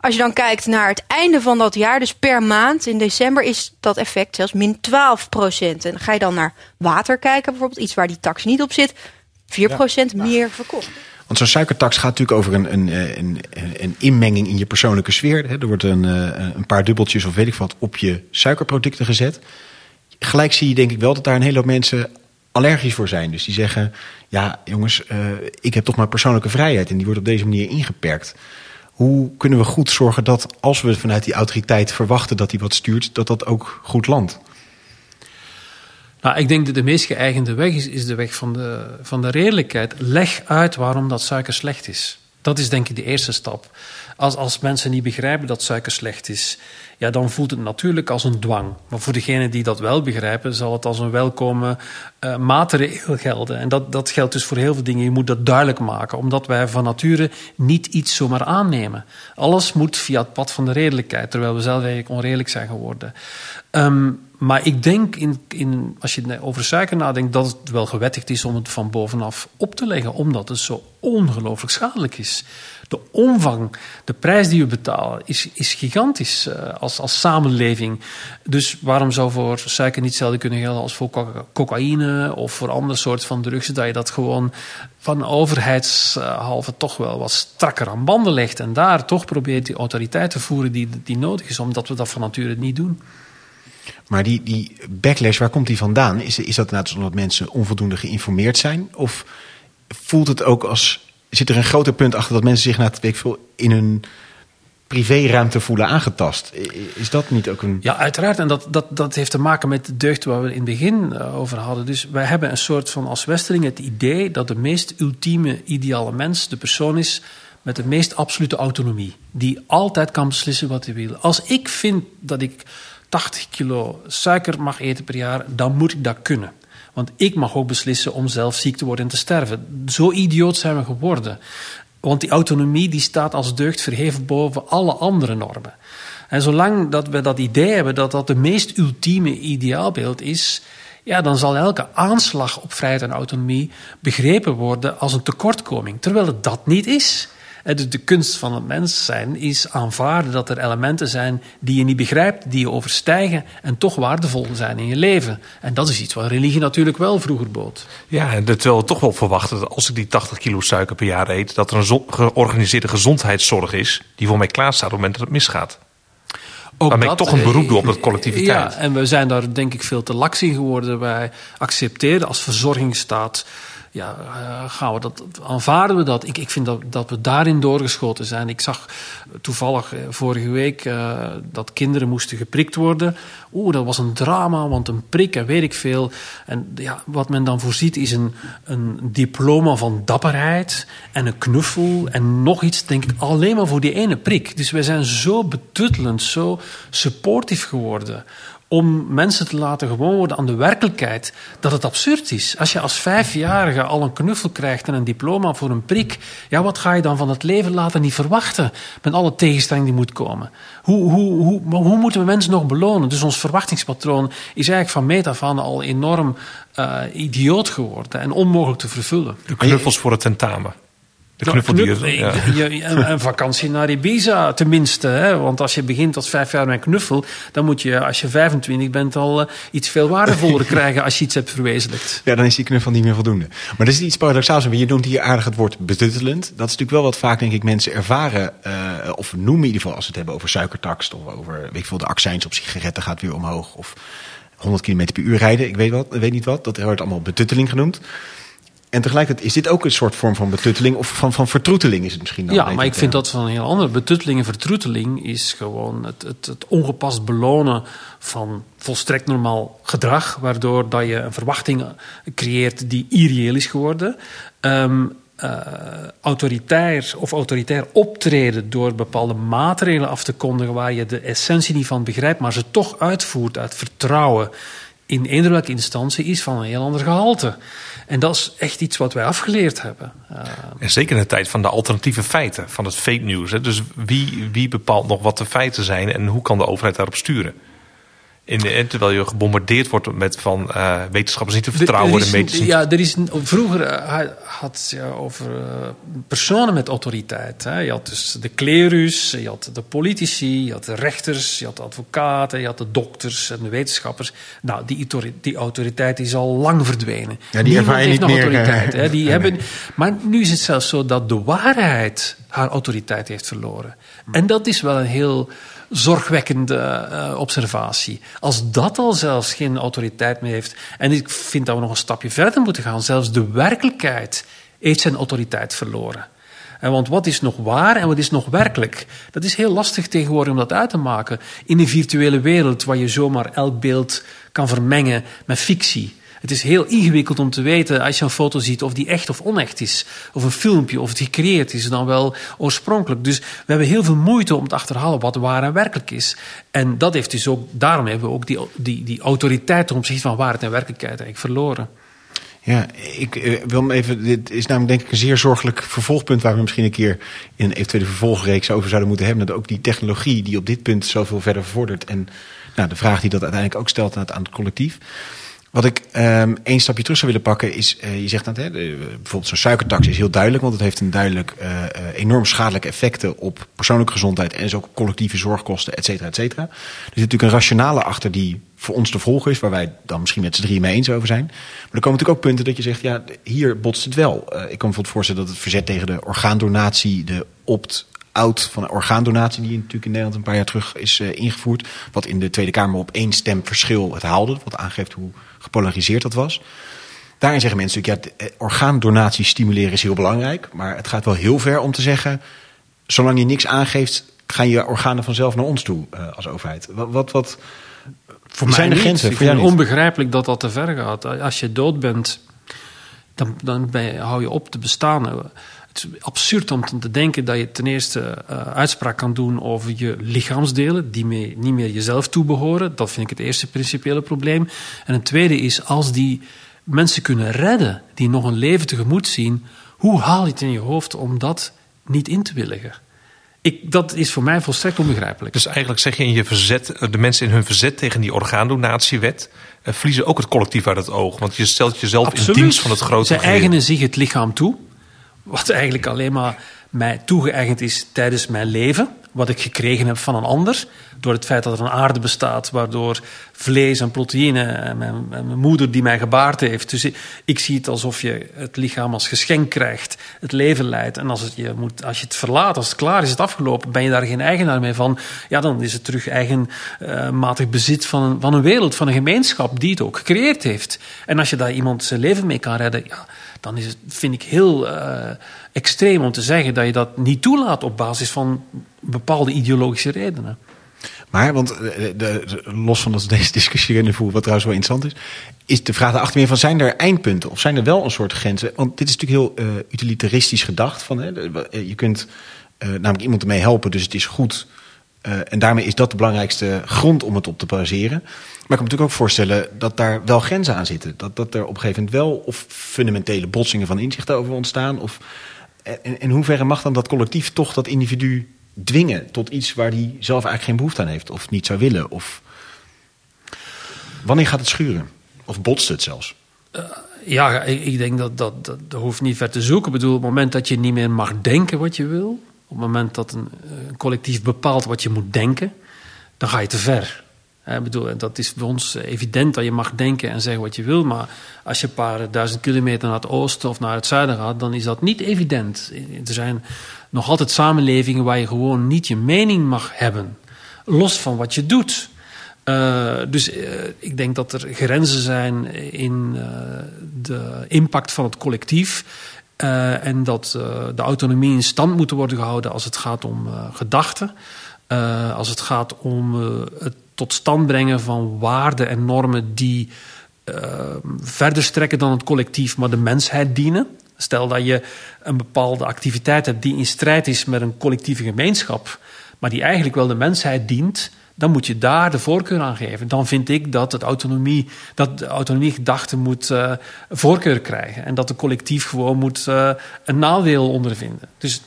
[SPEAKER 6] Als je dan kijkt naar het einde van dat jaar, dus per maand in december, is dat effect zelfs min 12% En ga je dan naar water kijken, bijvoorbeeld, iets waar die tax niet op zit, 4% meer verkocht.
[SPEAKER 1] Want zo'n suikertax gaat natuurlijk over een, een, een, een inmenging in je persoonlijke sfeer. Er wordt een, eh, een paar dubbeltjes of weet ik wat op je suikerproducten gezet. Gelijk zie je denk ik wel dat daar een hele hoop mensen allergisch voor zijn. Dus die zeggen, ja jongens, uh, ik heb toch maar persoonlijke vrijheid. En die wordt op deze manier ingeperkt. Hoe kunnen we goed zorgen dat als we vanuit die autoriteit verwachten dat hij wat stuurt, dat dat ook goed landt?
[SPEAKER 3] Nou, ik denk dat de meest geëigende weg is, de weg van de, van de redelijkheid. Leg uit waarom dat suiker slecht is. Dat is denk ik de eerste stap. Als, als mensen niet begrijpen dat suiker slecht is, ja, dan voelt het natuurlijk als een dwang. Maar voor degenen die dat wel begrijpen, zal het als een welkome uh, maatregel gelden. En dat, dat geldt dus voor heel veel dingen. Je moet dat duidelijk maken, omdat wij van nature niet iets zomaar aannemen. Alles moet via het pad van de redelijkheid, terwijl we zelf eigenlijk onredelijk zijn geworden. Um, maar ik denk, in, in, als je over suiker nadenkt, dat het wel gewettigd is om het van bovenaf op te leggen, omdat het zo ongelooflijk schadelijk is. De omvang, de prijs die we betalen, is, is gigantisch uh, als, als samenleving. Dus waarom zou voor suiker niet hetzelfde kunnen gelden als voor cocaïne of voor andere soorten van drugs, dat je dat gewoon van overheidshalve toch wel wat strakker aan banden legt en daar toch probeert die autoriteit te voeren die, die nodig is, omdat we dat van nature niet doen.
[SPEAKER 1] Maar die, die backlash, waar komt die vandaan? Is, is dat omdat mensen onvoldoende geïnformeerd zijn? Of voelt het ook als. Zit er een groter punt achter dat mensen zich na het veel in hun privéruimte voelen aangetast? Is dat niet ook een.
[SPEAKER 3] Ja, uiteraard. En dat, dat, dat heeft te maken met de deugd waar we in het begin eh, over hadden. Dus wij hebben een soort van als Westerling het idee dat de meest ultieme ideale mens de persoon is met de meest absolute autonomie. Die altijd kan beslissen wat hij wil. Als ik vind dat ik 80 kilo suiker mag eten per jaar, dan moet ik dat kunnen. Want ik mag ook beslissen om zelf ziek te worden en te sterven. Zo idioot zijn we geworden. Want die autonomie die staat als deugd verheven boven alle andere normen. En zolang dat we dat idee hebben dat dat de meest ultieme ideaalbeeld is, ja, dan zal elke aanslag op vrijheid en autonomie begrepen worden als een tekortkoming. Terwijl het dat niet is. Dus de kunst van het mens zijn is aanvaarden dat er elementen zijn die je niet begrijpt, die je overstijgen en toch waardevol zijn in je leven. En dat is iets wat religie natuurlijk wel vroeger bood.
[SPEAKER 2] Ja, en terwijl we toch wel verwachten dat als ik die 80 kilo suiker per jaar eet, dat er een georganiseerde gezondheidszorg is die voor mij klaar staat op het moment dat het misgaat. Ook Waarmee dat, ik toch een beroep doe op het collectiviteit.
[SPEAKER 3] Ja, en we zijn daar denk ik veel te laks in geworden. Wij accepteren als verzorgingsstaat ja, uh, gaan we dat, aanvaarden we dat? Ik, ik vind dat, dat we daarin doorgeschoten zijn. Ik zag toevallig eh, vorige week uh, dat kinderen moesten geprikt worden. Oeh, dat was een drama, want een prik en weet ik veel. En ja, wat men dan voorziet is een, een diploma van dapperheid en een knuffel en nog iets, denk ik, alleen maar voor die ene prik. Dus wij zijn zo betuttelend, zo supportief geworden om mensen te laten gewoon worden aan de werkelijkheid dat het absurd is. Als je als vijfjarige al een knuffel krijgt en een diploma voor een prik, ja, wat ga je dan van het leven laten niet verwachten met alle tegenstelling die moet komen? Hoe, hoe, hoe, hoe moeten we mensen nog belonen? Dus ons verwachtingspatroon is eigenlijk van meet af aan al enorm uh, idioot geworden en onmogelijk te vervullen.
[SPEAKER 2] De knuffels voor het tentamen. De knuffeldier. ja.
[SPEAKER 3] een, een vakantie naar Ibiza tenminste. Hè? Want als je begint als vijf jaar met knuffel... dan moet je als je 25 bent al eh, iets veel waardevoller krijgen... als je iets hebt verwezenlijkt.
[SPEAKER 1] Ja, dan is die knuffel niet meer voldoende. Maar er is iets paradoxaals. Je noemt hier aardig het woord betuttelend. Dat is natuurlijk wel wat vaak, denk ik, mensen ervaren. eh, of noemen in ieder geval als ze het hebben over suikertax. Of over, weet ik veel, de accijns op sigaretten gaat weer omhoog. Of 100 km per uur rijden. Ik weet, wat, weet niet wat. Dat wordt allemaal betutteling genoemd. En tegelijkertijd is dit ook een soort vorm van betutteling. Of van, van vertroeteling is het misschien dan.
[SPEAKER 3] Ja, maar ik vind dat van een heel ander. Betutteling en vertroeteling is gewoon het, het, het ongepast belonen van volstrekt normaal gedrag, waardoor dat je een verwachting creëert die irreëel is geworden. Eh, autoritair of autoritair optreden door bepaalde maatregelen af te kondigen waar je de essentie niet van begrijpt, maar ze toch uitvoert uit vertrouwen in eender welke instantie, is van een heel ander gehalte. En dat is echt iets wat wij afgeleerd hebben. Eh,
[SPEAKER 2] En zeker in de tijd van de alternatieve feiten, van het fake news. Hè. Dus wie, wie bepaalt nog wat de feiten zijn en hoe kan de overheid daarop sturen? In, en terwijl je gebombardeerd wordt met van eh, wetenschappers niet te vertrouwen.
[SPEAKER 3] Er
[SPEAKER 2] de
[SPEAKER 3] ja, er is, vroeger eh, had je over eh, personen met autoriteit. Hè. Je had dus de klerus, je had de politici, je had de rechters, je had de advocaten, je had de dokters en de wetenschappers. Nou, die, die autoriteit is al lang verdwenen.
[SPEAKER 1] die
[SPEAKER 3] Niemand heeft
[SPEAKER 1] niet
[SPEAKER 3] nog
[SPEAKER 1] meer,
[SPEAKER 3] autoriteit. Hè. Die
[SPEAKER 1] nee.
[SPEAKER 3] hebben, maar nu is het zelfs zo dat de waarheid haar autoriteit heeft verloren. En dat is wel een heel zorgwekkende eh, observatie. Als dat al zelfs geen autoriteit meer heeft. En ik vind dat we nog een stapje verder moeten gaan. Zelfs de werkelijkheid heeft zijn autoriteit verloren. En want wat is nog waar en wat is nog werkelijk? Dat is heel lastig tegenwoordig om dat uit te maken. In een virtuele wereld waar je zomaar elk beeld kan vermengen met fictie. Het is heel ingewikkeld om te weten, als je een foto ziet, of die echt of onecht is. Of een filmpje, of het gecreëerd is dan wel oorspronkelijk. Dus we hebben heel veel moeite om te achterhalen wat waar en werkelijk is. En dat heeft dus ook, daarom hebben we ook die, die, die autoriteit ten opzichte van waarheid en werkelijkheid eigenlijk verloren.
[SPEAKER 1] Ja, ik eh, wil hem even. Dit is namelijk denk ik een zeer zorgelijk vervolgpunt waar we misschien een keer in een eventuele vervolgreeks over zouden moeten hebben. Dat ook die technologie die op dit punt zoveel verder vordert. En nou, de vraag die dat uiteindelijk ook stelt aan het, aan het collectief. Wat ik ehm één stapje terug zou willen pakken is, eh, je zegt dat hè, bijvoorbeeld zo'n suikertax is heel duidelijk, want het heeft een duidelijk eh, eh, enorm schadelijke effecten op persoonlijke gezondheid en dus ook collectieve zorgkosten, et cetera, et cetera. Er zit natuurlijk een rationale achter die voor ons te volgen is, waar wij dan misschien met z'n drieën mee eens over zijn. Maar er komen natuurlijk ook punten dat je zegt, ja, hier botst het wel. Ik kan bijvoorbeeld voorstellen dat het verzet tegen de orgaandonatie, de opt-out van de orgaandonatie, die natuurlijk in Nederland een paar jaar terug is ingevoerd, wat in de Tweede Kamer op één stem verschil het haalde, wat aangeeft hoe gepolariseerd dat was. Daarin zeggen mensen natuurlijk, ja, de- eh, orgaandonatie stimuleren is heel belangrijk, maar het gaat wel heel ver om te zeggen, zolang je niks aangeeft, gaan je organen vanzelf naar ons toe eh, als overheid. Wat, wat, wat
[SPEAKER 3] Voor
[SPEAKER 1] zijn
[SPEAKER 3] mij
[SPEAKER 1] grenzen?
[SPEAKER 3] Niet.
[SPEAKER 1] Voor
[SPEAKER 3] Ik
[SPEAKER 1] jou
[SPEAKER 3] vind het
[SPEAKER 1] niet?
[SPEAKER 3] onbegrijpelijk dat dat te ver gaat. Als je dood bent, dan, dan ben je- hou je op te bestaan. Het is absurd om te denken dat je ten eerste eh, uitspraak kan doen over je lichaamsdelen, die mee, niet meer jezelf toebehoren. Dat vind ik het eerste principiële probleem. En een tweede is, als die mensen kunnen redden, die nog een leven tegemoet zien, hoe haal je het in je hoofd om dat niet in te willigen? Ik, dat is voor mij volstrekt onbegrijpelijk.
[SPEAKER 2] Dus eigenlijk zeg je in je verzet, eh, de mensen in hun verzet tegen die orgaandonatiewet, eh, verliezen ook het collectief uit het oog. Want je stelt jezelf in dienst van het grote geheel.
[SPEAKER 3] eigenen zich het lichaam toe. Wat eigenlijk alleen maar mij toegeëigend is tijdens mijn leven. Wat ik gekregen heb van een ander. Door het feit dat er een aarde bestaat. Waardoor vlees en proteïne. En mijn, moeder die mij gebaard heeft. Dus ik, zie het alsof je het lichaam als geschenk krijgt. Het leven leidt. En als, het je, moet, als je het verlaat, als het klaar is, het afgelopen. Ben je daar geen eigenaar meer van. Ja, dan is het terug eigenmatig bezit van een, van een wereld. Van een gemeenschap die het ook gecreëerd heeft. En als je daar iemand zijn leven mee kan redden. Ja, dan is het, vind ik heel eh, extreem om te zeggen dat je dat niet toelaat op basis van bepaalde ideologische redenen.
[SPEAKER 1] Maar, want eh, de, de- los van dat deze discussie erin voeren, wat trouwens wel interessant is, is de vraag daarachter meer van, zijn er eindpunten? Of zijn er wel een soort grenzen? Want dit is natuurlijk heel eh, utilitaristisch gedacht. Van, hè, eh, je kunt eh, namelijk iemand ermee helpen, dus het is goed. Eh, en daarmee is dat de belangrijkste grond om het op te baseren. Maar ik kan me natuurlijk ook voorstellen dat daar wel grenzen aan zitten. Dat, dat er op een gegeven moment wel of fundamentele botsingen van inzichten over ontstaan. Of, en in hoeverre mag dan dat collectief toch dat individu dwingen tot iets waar hij zelf eigenlijk geen behoefte aan heeft of niet zou willen? Of wanneer gaat het schuren? Of botst het zelfs?
[SPEAKER 3] Ja, ik, ik denk dat, dat dat dat hoeft niet ver te zoeken. Ik bedoel, op het moment dat je niet meer mag denken wat je wil, op het moment dat een, collectief bepaalt wat je moet denken, dan ga je te ver. Ik bedoel, dat is voor ons evident dat je mag denken en zeggen wat je wil, maar als je een paar duizend kilometer naar het oosten of naar het zuiden gaat, dan is dat niet evident. Er zijn nog altijd samenlevingen waar je gewoon niet je mening mag hebben, los van wat je doet. Uh, dus uh, ik denk dat er grenzen zijn in uh, de impact van het collectief. En dat de autonomie in stand moet worden gehouden als het gaat om gedachten. als het gaat om het tot stand brengen van waarden en normen die verder strekken dan het collectief, maar de mensheid dienen. Stel dat je een bepaalde activiteit hebt die in strijd is met een collectieve gemeenschap, maar die eigenlijk wel de mensheid dient dan moet je daar de voorkeur aan geven. Dan vind ik dat, het autonomie, dat de moet uh, voorkeur krijgen. En dat de collectief gewoon moet uh, een nadeel ondervinden. Dus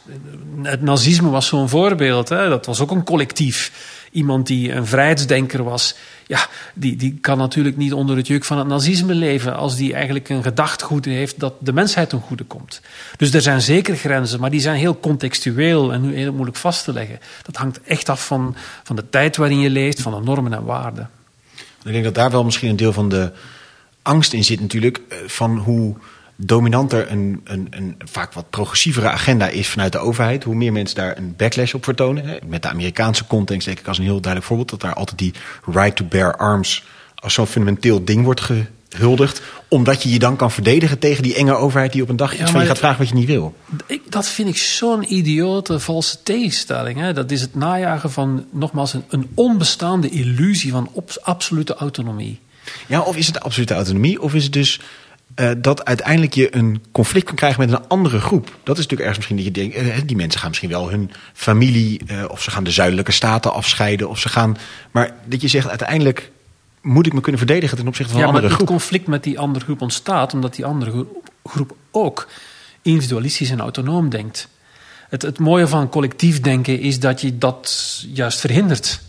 [SPEAKER 3] het nazisme was zo'n voorbeeld. Hè? Dat was ook een collectief. Iemand die een vrijheidsdenker was, ja, die, die kan natuurlijk niet onder het juk van het nazisme leven als die eigenlijk een gedachtegoed heeft dat de mensheid ten goede komt. Dus er zijn zeker grenzen, maar die zijn heel contextueel en heel moeilijk vast te leggen. Dat hangt echt af van, van de tijd waarin je leeft, van de normen en waarden.
[SPEAKER 1] Ik denk dat daar wel misschien een deel van de angst in zit natuurlijk, van hoe dominanter een, een, een vaak wat progressievere agenda is vanuit de overheid, hoe meer mensen daar een backlash op vertonen. Met de Amerikaanse context denk ik als een heel duidelijk voorbeeld dat daar altijd die right to bear arms als zo'n fundamenteel ding wordt gehuldigd, omdat je je dan kan verdedigen tegen die enge overheid die op een dag iets ja, van je gaat vragen wat je niet wil.
[SPEAKER 3] Ik, dat vind ik zo'n idiote, valse tegenstelling. Hè? Dat is het najagen van, nogmaals, een, een onbestaande illusie van op, absolute autonomie.
[SPEAKER 1] Ja, of is het absolute autonomie, of is het dus uh, dat uiteindelijk je een conflict kan krijgen met een andere groep. Dat is natuurlijk ergens misschien dat je denkt, uh, die mensen gaan misschien wel hun familie, uh, of ze gaan de zuidelijke staten afscheiden, of ze gaan. Maar dat je zegt uiteindelijk moet ik me kunnen verdedigen ten opzichte van
[SPEAKER 3] ja,
[SPEAKER 1] een andere
[SPEAKER 3] maar
[SPEAKER 1] groep.
[SPEAKER 3] Het conflict met die andere groep ontstaat omdat die andere groep ook individualistisch en autonoom denkt. Het, het mooie van collectief denken is dat je dat juist verhindert.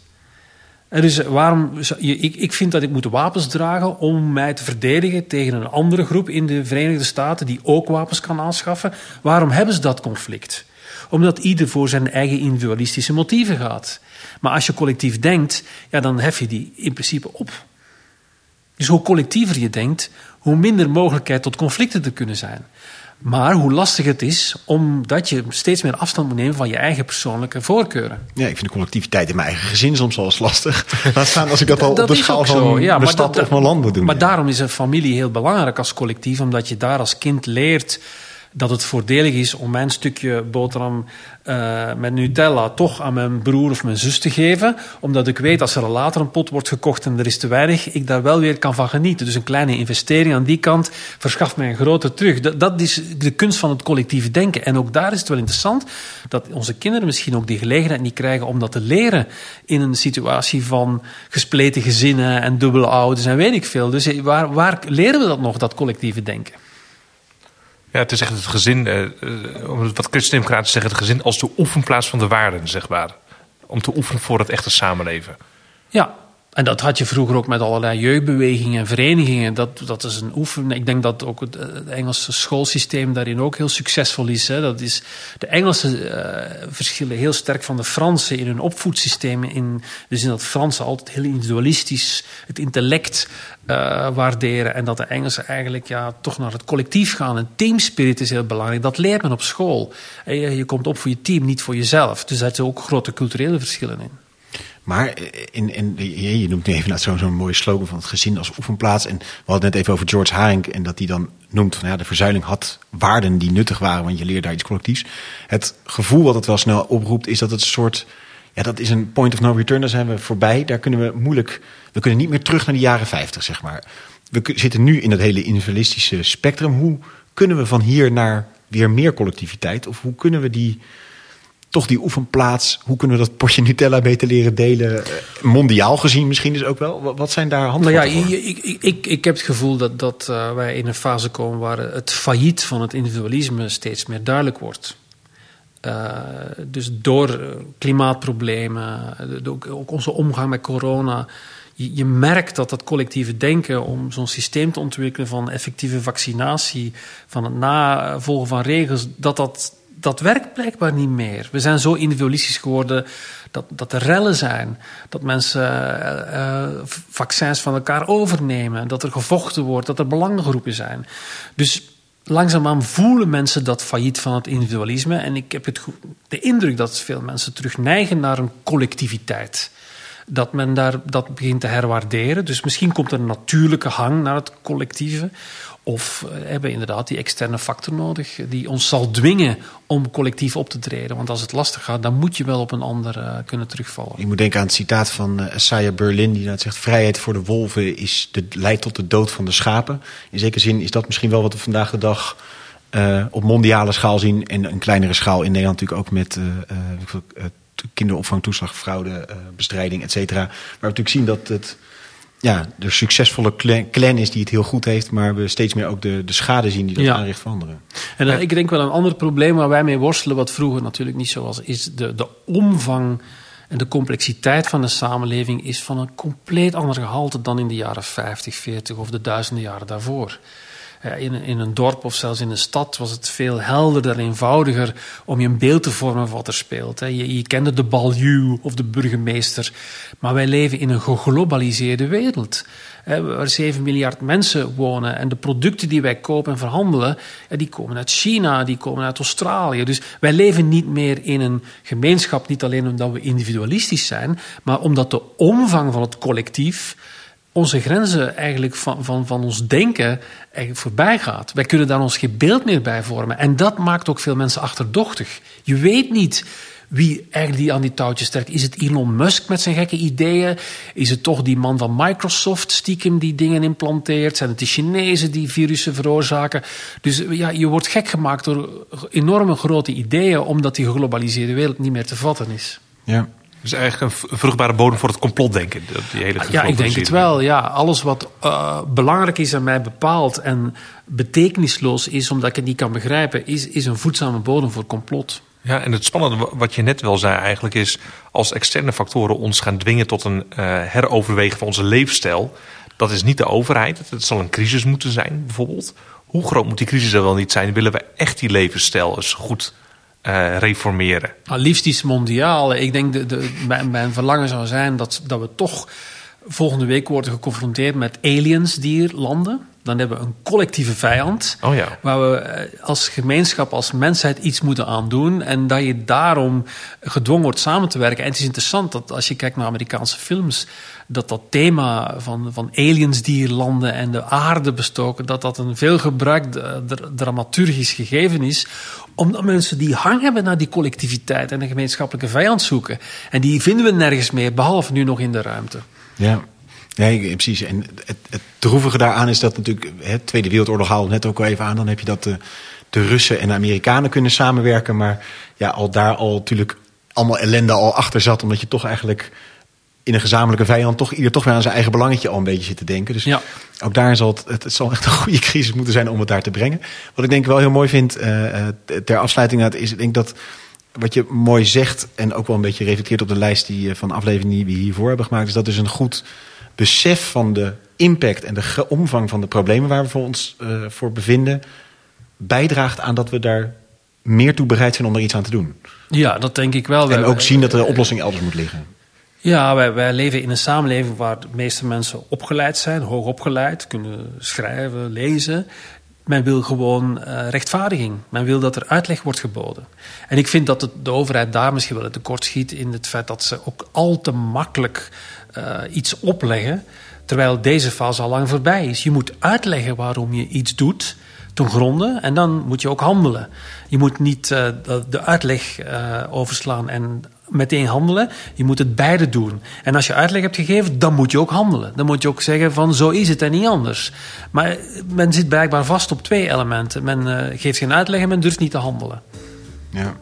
[SPEAKER 3] Dus waarom, ik, ik vind dat ik moet wapens dragen om mij te verdedigen tegen een andere groep in de Verenigde Staten die ook wapens kan aanschaffen. Waarom hebben ze dat conflict? Omdat ieder voor zijn eigen individualistische motieven gaat. Maar als je collectief denkt, ja, dan hef je die in principe op. Dus hoe collectiever je denkt, hoe minder mogelijkheid tot conflicten te kunnen zijn. Maar hoe lastig het is, omdat je steeds meer afstand moet nemen van je eigen persoonlijke voorkeuren.
[SPEAKER 1] Ja, ik vind de collectiviteit in mijn eigen gezin soms wel eens lastig. Laat staan als ik dat al
[SPEAKER 3] dat
[SPEAKER 1] op de schaal van
[SPEAKER 3] ja,
[SPEAKER 1] mijn stad
[SPEAKER 3] dat,
[SPEAKER 1] of mijn land moet doen.
[SPEAKER 3] Maar
[SPEAKER 1] ja.
[SPEAKER 3] daarom is een familie heel belangrijk als collectief, omdat je daar als kind leert dat het voordelig is om mijn stukje boterham uh, met Nutella toch aan mijn broer of mijn zus te geven. Omdat ik weet als er later een pot wordt gekocht en er is te weinig, ik daar wel weer kan van genieten. Dus een kleine investering aan die kant verschaft mij een grote terug. Dat, is de kunst van het collectieve denken. En ook daar is het wel interessant dat onze kinderen misschien ook die gelegenheid niet krijgen om dat te leren in een situatie van gespleten gezinnen en dubbele ouders en weet ik veel. Dus waar, waar leren we dat nog, dat collectieve denken?
[SPEAKER 2] Ja, het is echt het gezin, uh, uh, wat christendemocraten zeggen, het gezin als de oefenplaats van de waarden, zeg maar. Om te oefenen voor het echte samenleven.
[SPEAKER 3] Ja, en dat had je vroeger ook met allerlei jeugdbewegingen en verenigingen. Dat, dat is een oefen. Ik denk dat ook het, Engelse schoolsysteem daarin ook heel succesvol is. Hè. Dat is de Engelsen uh, verschillen heel sterk van de Fransen in hun opvoedsysteem. In, dus in dat Franse altijd heel individualistisch het intellect uh, waarderen. En dat de Engelsen eigenlijk ja, toch naar het collectief gaan. En teamspirit is heel belangrijk. Dat leert men op school. Je, je komt op voor je team, niet voor jezelf. Dus daar zitten ook grote culturele verschillen in.
[SPEAKER 1] Maar in, in, je noemt nu even zo'n zo mooie slogan van het gezin als oefenplaats. En we hadden net even over George Haring en dat hij dan noemt van ja, de verzuiling had waarden die nuttig waren, want je leert daar iets collectiefs. Het gevoel wat het wel snel oproept is dat het een soort, ja, dat is een point of no return, daar zijn we voorbij. Daar kunnen we moeilijk, we kunnen niet meer terug naar de jaren 50, zeg maar. We zitten nu in dat hele individualistische spectrum. Hoe kunnen we van hier naar weer meer collectiviteit? Of hoe kunnen we die toch die oefenplaats. Hoe kunnen we dat potje Nutella beter leren delen? Mondiaal gezien misschien dus ook wel. Wat zijn daar handvatten
[SPEAKER 3] nou ja? Ik, ik, ik, ik heb het gevoel dat, dat uh, wij in een fase komen waar het failliet van het individualisme steeds meer duidelijk wordt. Uh, dus door klimaatproblemen, ook onze omgang met corona. je, je merkt dat dat collectieve denken om zo'n systeem te ontwikkelen van effectieve vaccinatie, van het navolgen van regels, dat dat, dat werkt blijkbaar niet meer. We zijn zo individualistisch geworden dat, dat er rellen zijn, dat mensen uh, vaccins van elkaar overnemen, dat er gevochten wordt, dat er belangengroepen zijn. Dus langzaamaan voelen mensen dat failliet van het individualisme. En ik heb het, de indruk dat veel mensen terug neigen naar een collectiviteit. Dat men daar, dat begint te herwaarderen. Dus misschien komt er een natuurlijke hang naar het collectieve. Of eh, hebben inderdaad die externe factor nodig die ons zal dwingen om collectief op te treden. Want als het lastig gaat, dan moet je wel op een ander uh, kunnen terugvallen.
[SPEAKER 1] Ik moet denken aan het citaat van Isaiah Berlin, die zegt: Vrijheid voor de wolven is de, leidt tot de dood van de schapen. In zekere zin is dat misschien wel wat we vandaag de dag op mondiale schaal zien. En een kleinere schaal in Nederland natuurlijk ook met kinderopvangtoeslag, fraude, bestrijding, et cetera. Waar we natuurlijk zien dat het ja, de succesvolle clan is die het heel goed heeft, maar we steeds meer ook de, de schade zien die dat ja. aanricht van anderen.
[SPEAKER 3] En dan, ik denk wel een ander probleem waar wij mee worstelen, wat vroeger natuurlijk niet zo was, is de, de omvang en de complexiteit van de samenleving is van een compleet ander gehalte dan in de jaren 50, 40 of de duizenden jaren daarvoor. In, in een dorp of zelfs in een stad was het veel helderder, eenvoudiger om je een beeld te vormen van wat er speelt. Je, je kende de baljuw of de burgemeester, maar wij leven in een geglobaliseerde wereld. Waar 7 miljard mensen wonen en de producten die wij kopen en verhandelen, die komen uit China, die komen uit Australië. Dus wij leven niet meer in een gemeenschap, niet alleen omdat we individualistisch zijn, maar omdat de omvang van het collectief onze grenzen eigenlijk van, van, van ons denken eigenlijk voorbij gaat. Wij kunnen daar ons geen beeld meer bij vormen. En dat maakt ook veel mensen achterdochtig. Je weet niet wie eigenlijk die aan die touwtjes trekt. Is het Elon Musk met zijn gekke ideeën? Is het toch die man van Microsoft stiekem die dingen implanteert? Zijn het de Chinezen die virussen veroorzaken? Dus ja, je wordt gek gemaakt door enorme grote ideeën... omdat die geglobaliseerde wereld niet meer te vatten is.
[SPEAKER 1] Ja.
[SPEAKER 2] Dus eigenlijk een vruchtbare bodem voor het complotdenken. Die hele
[SPEAKER 3] ja, ik denk het wel. Ja, alles wat uh, belangrijk is en mij bepaalt en betekenisloos is, omdat ik het niet kan begrijpen, is, is een voedzame bodem voor complot.
[SPEAKER 2] Ja, en het spannende wat je net wel zei eigenlijk is... als externe factoren ons gaan dwingen tot een uh, heroverwegen van onze leefstijl... dat is niet de overheid. Het zal een crisis moeten zijn, bijvoorbeeld. Hoe groot moet die crisis er wel niet zijn? Willen we echt die levensstijl eens goed uh, reformeren?
[SPEAKER 3] Nou, liefst iets mondiaal. Ik denk, de, de, mijn, mijn verlangen zou zijn dat, dat we toch volgende week worden geconfronteerd met aliens die hier landen. Dan hebben we een collectieve vijand.
[SPEAKER 2] Oh ja.
[SPEAKER 3] Waar we eh, als gemeenschap, als mensheid iets moeten aan doen. En dat je daarom gedwongen wordt samen te werken. En het is interessant dat als je kijkt naar Amerikaanse films. dat dat thema van, van aliens die hier landen en de aarde bestoken. dat dat een veel gebruikt uh, dramaturgisch gegeven is. Omdat mensen die hang hebben naar die collectiviteit en een gemeenschappelijke vijand zoeken. En die vinden we nergens meer, behalve nu nog in de ruimte.
[SPEAKER 1] Ja, Nee, precies. En het, het droevige daaraan is dat natuurlijk... Het Tweede Wereldoorlog haalde net ook al even aan. Dan heb je dat de, de Russen en de Amerikanen kunnen samenwerken. Maar ja, al daar al natuurlijk allemaal ellende al achter zat. Omdat je toch eigenlijk in een gezamenlijke vijand... toch ieder toch weer aan zijn eigen belangetje al een beetje zit te denken. Dus
[SPEAKER 3] ja.
[SPEAKER 1] ook daar zal het, het, zal echt een goede crisis moeten zijn om het daar te brengen. Wat ik denk wel heel mooi vind uh, ter afsluiting... is ik denk dat wat je mooi zegt en ook wel een beetje reflecteert op de lijst die, van afleveringen die we hiervoor hebben gemaakt... is dat is een goed besef van de impact en de omvang van de problemen waar we voor ons uh, voor bevinden, bijdraagt aan dat we daar meer toe bereid zijn om er iets aan te doen.
[SPEAKER 3] Ja, dat denk ik wel.
[SPEAKER 1] En ook zien dat de oplossing elders moet liggen.
[SPEAKER 3] Ja, wij, leven in een samenleving waar de meeste mensen opgeleid zijn, hoog opgeleid, kunnen schrijven, lezen. Men wil gewoon uh, rechtvaardiging. Men wil dat er uitleg wordt geboden. En ik vind dat de overheid daar misschien wel tekort schiet in het feit dat ze ook al te makkelijk uh, iets opleggen, terwijl deze fase al lang voorbij is. Je moet uitleggen waarom je iets doet ten gronde en dan moet je ook handelen. Je moet niet uh, de uitleg overslaan en meteen handelen. Je moet het beide doen. En als je uitleg hebt gegeven, dan moet je ook handelen. Dan moet je ook zeggen van zo is het en niet anders. Maar men zit blijkbaar vast op twee elementen. Men uh, geeft geen uitleg en men durft niet te handelen.
[SPEAKER 1] Ja,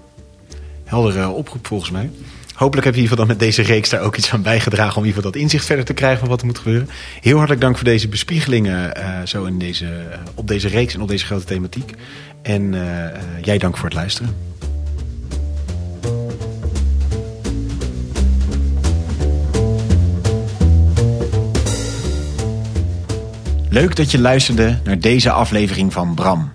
[SPEAKER 1] heldere oproep volgens mij. Hopelijk heb je geval dan met deze reeks daar ook iets aan bijgedragen... om in ieder geval dat inzicht verder te krijgen van wat er moet gebeuren. Heel hartelijk dank voor deze bespiegelingen uh, zo in deze, op deze reeks en op deze grote thematiek. En jij dank voor het luisteren. Leuk dat je luisterde naar deze aflevering van Bram.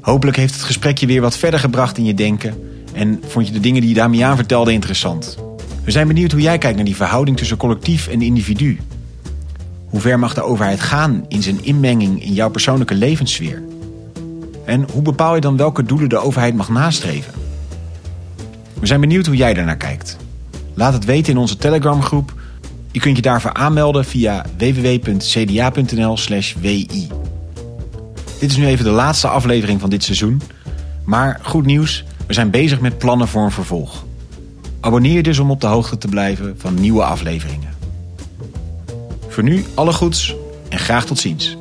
[SPEAKER 1] Hopelijk heeft het gesprek je weer wat verder gebracht in je denken en vond je de dingen die Damiaan vertelde interessant. We zijn benieuwd hoe jij kijkt naar die verhouding tussen collectief en individu. Hoe ver mag de overheid gaan in zijn inmenging in jouw persoonlijke levenssfeer? En hoe bepaal je dan welke doelen de overheid mag nastreven? We zijn benieuwd hoe jij daarnaar kijkt. Laat het weten in onze Telegram-groep. Je kunt je daarvoor aanmelden via www.cda.nl/wi. Dit is nu even de laatste aflevering van dit seizoen. Maar goed nieuws, we zijn bezig met plannen voor een vervolg. Abonneer je dus om op de hoogte te blijven van nieuwe afleveringen. Voor nu alle goeds en graag tot ziens.